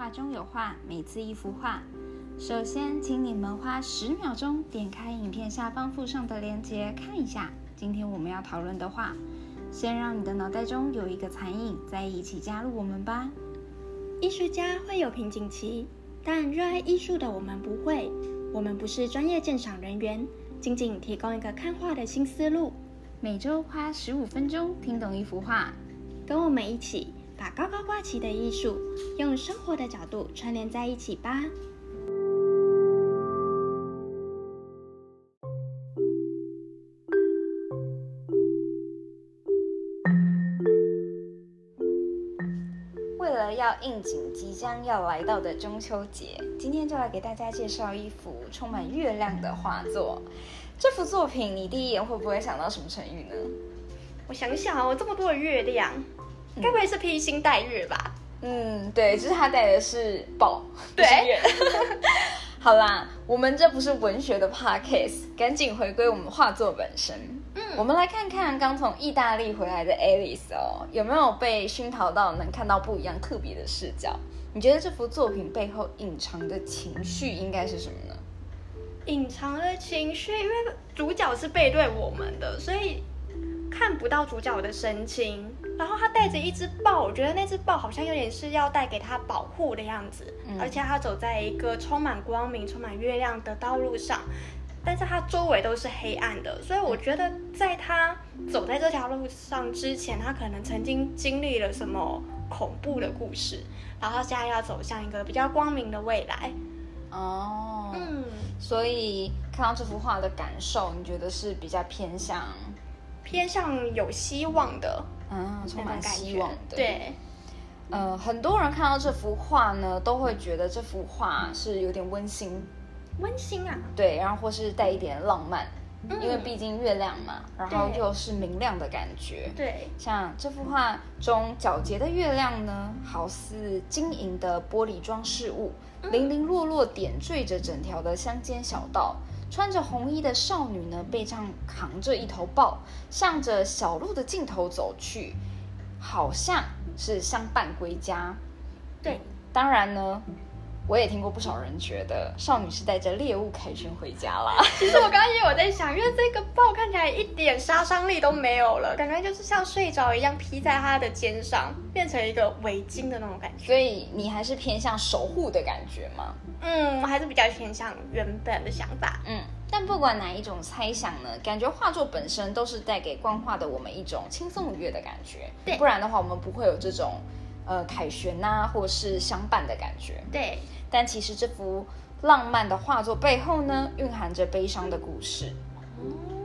画中有画，每次一幅画。首先，请你们花十秒钟点开影片下方附上的链接看一下今天我们要讨论的画。先让你的脑袋中有一个残影，再一起加入我们吧。艺术家会有瓶颈期，但热爱艺术的我们不会。我们不是专业鉴赏人员，仅仅提供一个看画的新思路。每周花十五分钟听懂一幅画，跟我们一起把高高挂起的艺术用生活的角度串联在一起吧。为了要应景即将要来到的中秋节，今天就来给大家介绍一幅充满月亮的画作。这幅作品，你第一眼会不会想到什么成语呢？我想想哦，这么多的月亮，该不会是披星戴月吧？嗯，对，就是他戴的是宝，对。好啦，我们这不是文学的 podcast，赶紧回归我们画作本身。嗯我们来看看刚从意大利回来的 Alice 哦，有没有被熏陶到能看到不一样特别的视角？你觉得这幅作品背后隐藏的情绪应该是什么呢？隐藏的情绪，因为主角是背对我们的，所以看不到主角的神情。然后他带着一只豹，我觉得那只豹好像有点是要带给他保护的样子，嗯而且他走在一个充满光明、充满月亮的道路上，但是他周围都是黑暗的，所以我觉得在他走在这条路上之前，他可能曾经经历了什么恐怖的故事，然后他现在要走向一个比较光明的未来。哦，嗯。所以看到这幅画的感受，你觉得是比较偏向偏向有希望的嗯充满希望的？。对，呃，很多人看到这幅画呢，都会觉得这幅画是有点温馨，温馨啊，对，然后或是带一点浪漫，嗯因为毕竟月亮嘛，然后又是明亮的感觉。对，像这幅画中皎洁的月亮呢，好似晶莹的玻璃装饰物，零零落落点缀着整条的乡间小道。穿着红衣的少女呢，背上扛着一头豹，向着小路的尽头走去，好像是相伴归家。对，当然呢，我也听过不少人觉得少女是带着猎物凯旋回家啦。其实我刚刚也有在想，因为这个豹看起来一点杀伤力都没有了，感觉就是像睡着一样披在她的肩上，变成一个围巾的那种感觉。所以你还是偏向守护的感觉吗？嗯，我还是比较偏向原本的想法。嗯，但不管哪一种猜想呢，感觉画作本身都是带给观画的我们一种轻松愉悦的感觉。对不然的话，我们不会有这种呃凯旋呐、或是相伴的感觉。对，但其实这幅浪漫的画作背后呢，蕴含着悲伤的故事。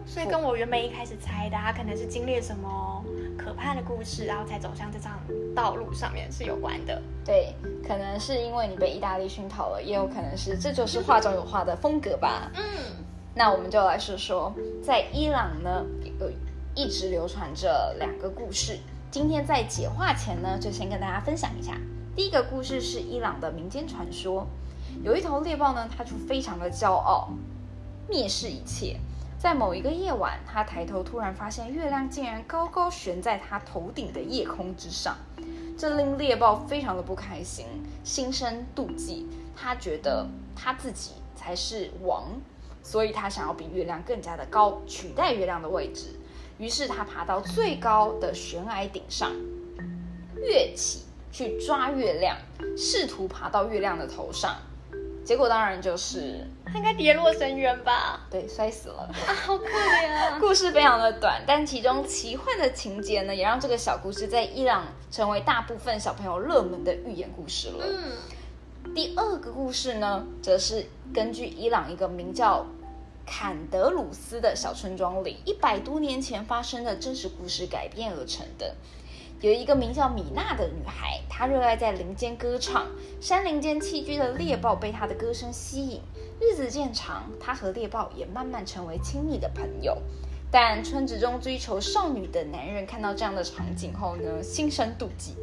所以跟我原本一开始猜的，他可能是经历了什么可怕的故事，然后才走向这场道路上面是有关的。对，可能是因为你被意大利熏陶了，也有可能是这就是画中有画的风格吧。嗯，那我们就来说说，在伊朗呢，有一直流传着两个故事。今天在解画前呢，就先跟大家分享一下。第一个故事是伊朗的民间传说，有一头猎豹呢，它就非常的骄傲，蔑视一切。在某一个夜晚，他抬头突然发现月亮竟然高高悬在他头顶的夜空之上，这令猎豹非常的不开心，心生妒忌。他觉得他自己才是王，所以他想要比月亮更加的高，取代月亮的位置。于是他爬到最高的悬崖顶上，跃起去抓月亮，试图爬到月亮的头上。结果当然就是他 应该跌落深渊吧？对摔死了。啊，好可怜啊！故事非常的短，但其中奇幻的情节呢，也让这个小故事在伊朗成为大部分小朋友热门的寓言故事了。嗯，第二个故事呢，则是根据伊朗一个名叫坎德鲁斯的小村庄里一百多年前发生的真实故事改编而成的。有一个名叫米娜的女孩，她热爱在林间歌唱，山林间栖居的猎豹被她的歌声吸引。日子渐长，她和猎豹也慢慢成为亲密的朋友。但村子中追求少女的男人看到这样的场景后呢，心生妒忌。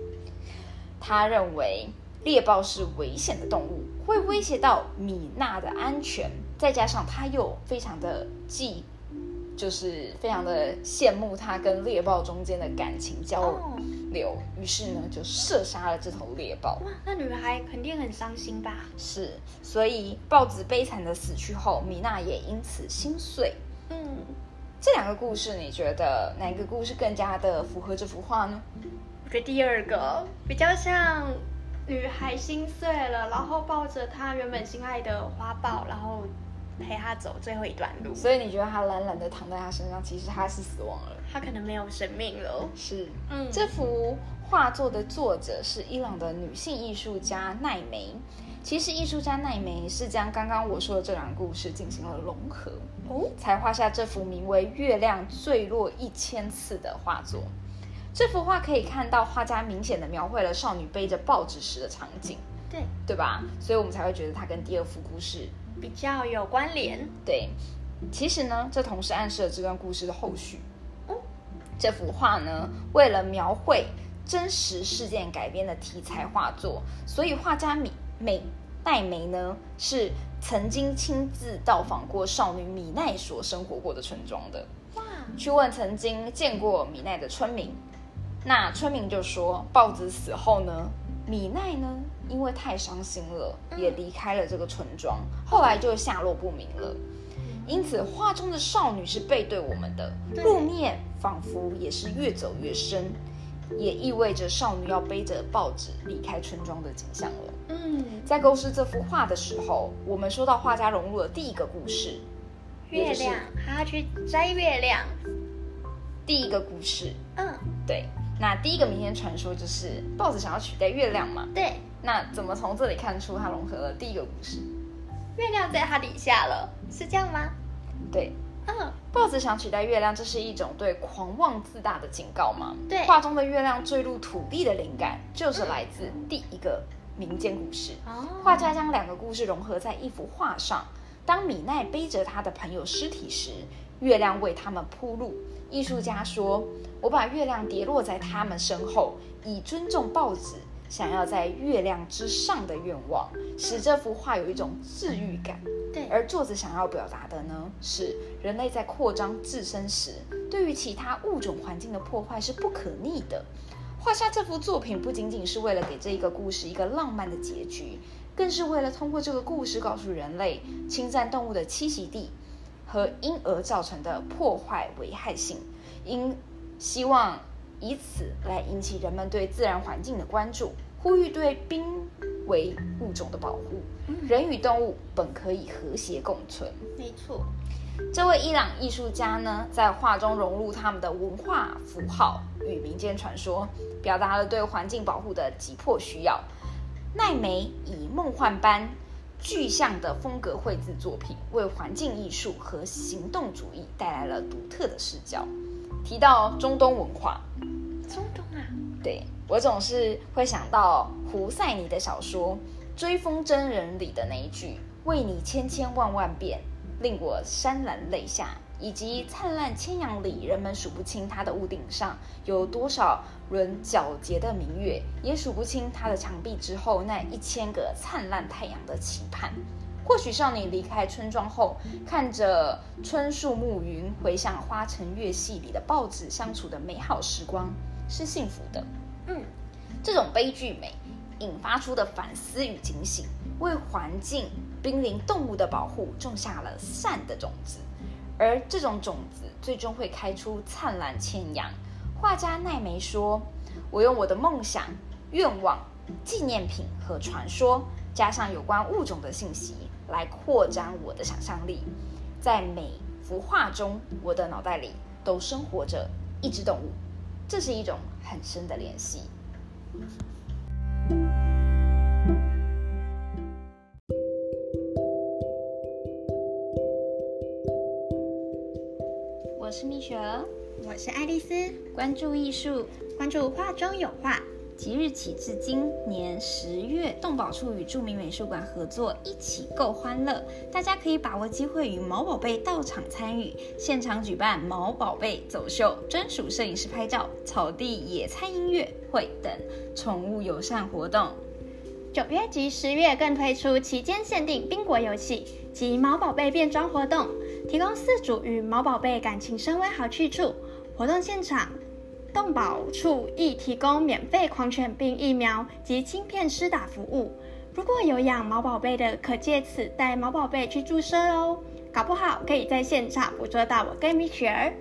他认为猎豹是危险的动物，会威胁到米娜的安全，再加上他又非常的嫉就是非常的羡慕他跟猎豹中间的感情交流，于是呢就射杀了这头猎豹。哇，那女孩肯定很伤心吧？是，所以豹子悲惨的死去后，米娜也因此心碎。嗯，这两个故事，你觉得哪个故事更加的符合这幅画呢？我觉得第二个比较像女孩心碎了，然后抱着她原本心爱的花豹，然后。陪他走最后一段路，所以你觉得他懒懒的躺在他身上，其实他是死亡了，他可能没有生命了。是，嗯，这幅画作的作者是伊朗的女性艺术家奈梅。其实艺术家奈梅是将刚刚我说的这两个故事进行了融合，哦，才画下这幅名为《月亮坠落一千次》的画作。这幅画可以看到画家明显的描绘了少女背着报纸时的场景，对，对吧？所以我们才会觉得它跟第二幅故事。比较有关联，对。其实呢，这同时暗示了这段故事的后续。这幅画呢，为了描绘真实事件改编的题材画作，所以画家米美黛梅呢，是曾经亲自到访过少女米奈所生活过的村庄的。哇！去问曾经见过米奈的村民，那村民就说，豹子死后呢？米奈呢，因为太伤心了，也离开了这个村庄，后来就下落不明了。因此，画中的少女是背对我们的，路面仿佛也是越走越深，也意味着少女要背着报纸离开村庄的景象了。嗯，在构思这幅画的时候，我们说到画家融入了第一个故事，月亮，他要去摘月亮。第一个故事，嗯，对。那第一个民间传说就是豹子想要取代月亮嘛？对。那怎么从这里看出它融合了第一个故事？月亮在它底下了，是这样吗？对。嗯，豹子想取代月亮，这是一种对狂妄自大的警告吗？对。画中的月亮坠入土地的灵感，就是来自第一个民间故事。哦。画家将两个故事融合在一幅画上。当米奈背着他的朋友尸体时，月亮为他们铺路。艺术家说：“我把月亮跌落在他们身后，以尊重报纸想要在月亮之上的愿望，使这幅画有一种治愈感。”对，而作者想要表达的呢，是人类在扩张自身时，对于其他物种环境的破坏是不可逆的。画下这幅作品不仅仅是为了给这一个故事一个浪漫的结局，更是为了通过这个故事告诉人类侵占动物的栖息地。和因而造成的破坏危害性，因希望以此来引起人们对自然环境的关注，呼吁对濒危物种的保护。人与动物本可以和谐共存。没错，这位伊朗艺术家呢，在画中融入他们的文化符号与民间传说，表达了对环境保护的急迫需要。奈美以梦幻般。具象的风格绘制作品，为环境艺术和行动主义带来了独特的视角。提到中东文化，中东啊，对我总是会想到胡塞尼的小说《追风筝人》里的那一句“为你千千万万遍”，令我潸然泪下。以及灿烂千阳里，人们数不清它的屋顶上有多少轮皎洁的明月，也数不清它的墙壁之后那一千个灿烂太阳的期盼。或许少女离开村庄后，看着春树暮云，回想花城月戏里的报纸相处的美好时光，是幸福的。嗯，这种悲剧美引发出的反思与警醒，为环境、濒临动物的保护种下了善的种子。而这种种子最终会开出灿烂千阳。画家奈梅说：“我用我的梦想、愿望、纪念品和传说，加上有关物种的信息，来扩展我的想象力。在每幅画中，我的脑袋里都生活着一只动物。这是一种很深的联系。”是蜜雪儿，我是爱丽丝。关注艺术，关注画中有画。即日起至今年十月，动保处与著名美术馆合作，一起够欢乐。大家可以把握机会与毛宝贝到场参与，现场举办毛宝贝走秀、专属摄影师拍照、草地野餐音乐会等宠物友善活动。九月及十月更推出期间限定宾果游戏及毛宝贝变装活动。提供饲主与毛宝贝感情升温好去处。活动现场，动保处亦提供免费狂犬病疫苗及芯片施打服务。如果有养毛宝贝的，可借此带毛宝贝去注射哦，搞不好可以在现场捕捉到我跟米雪儿。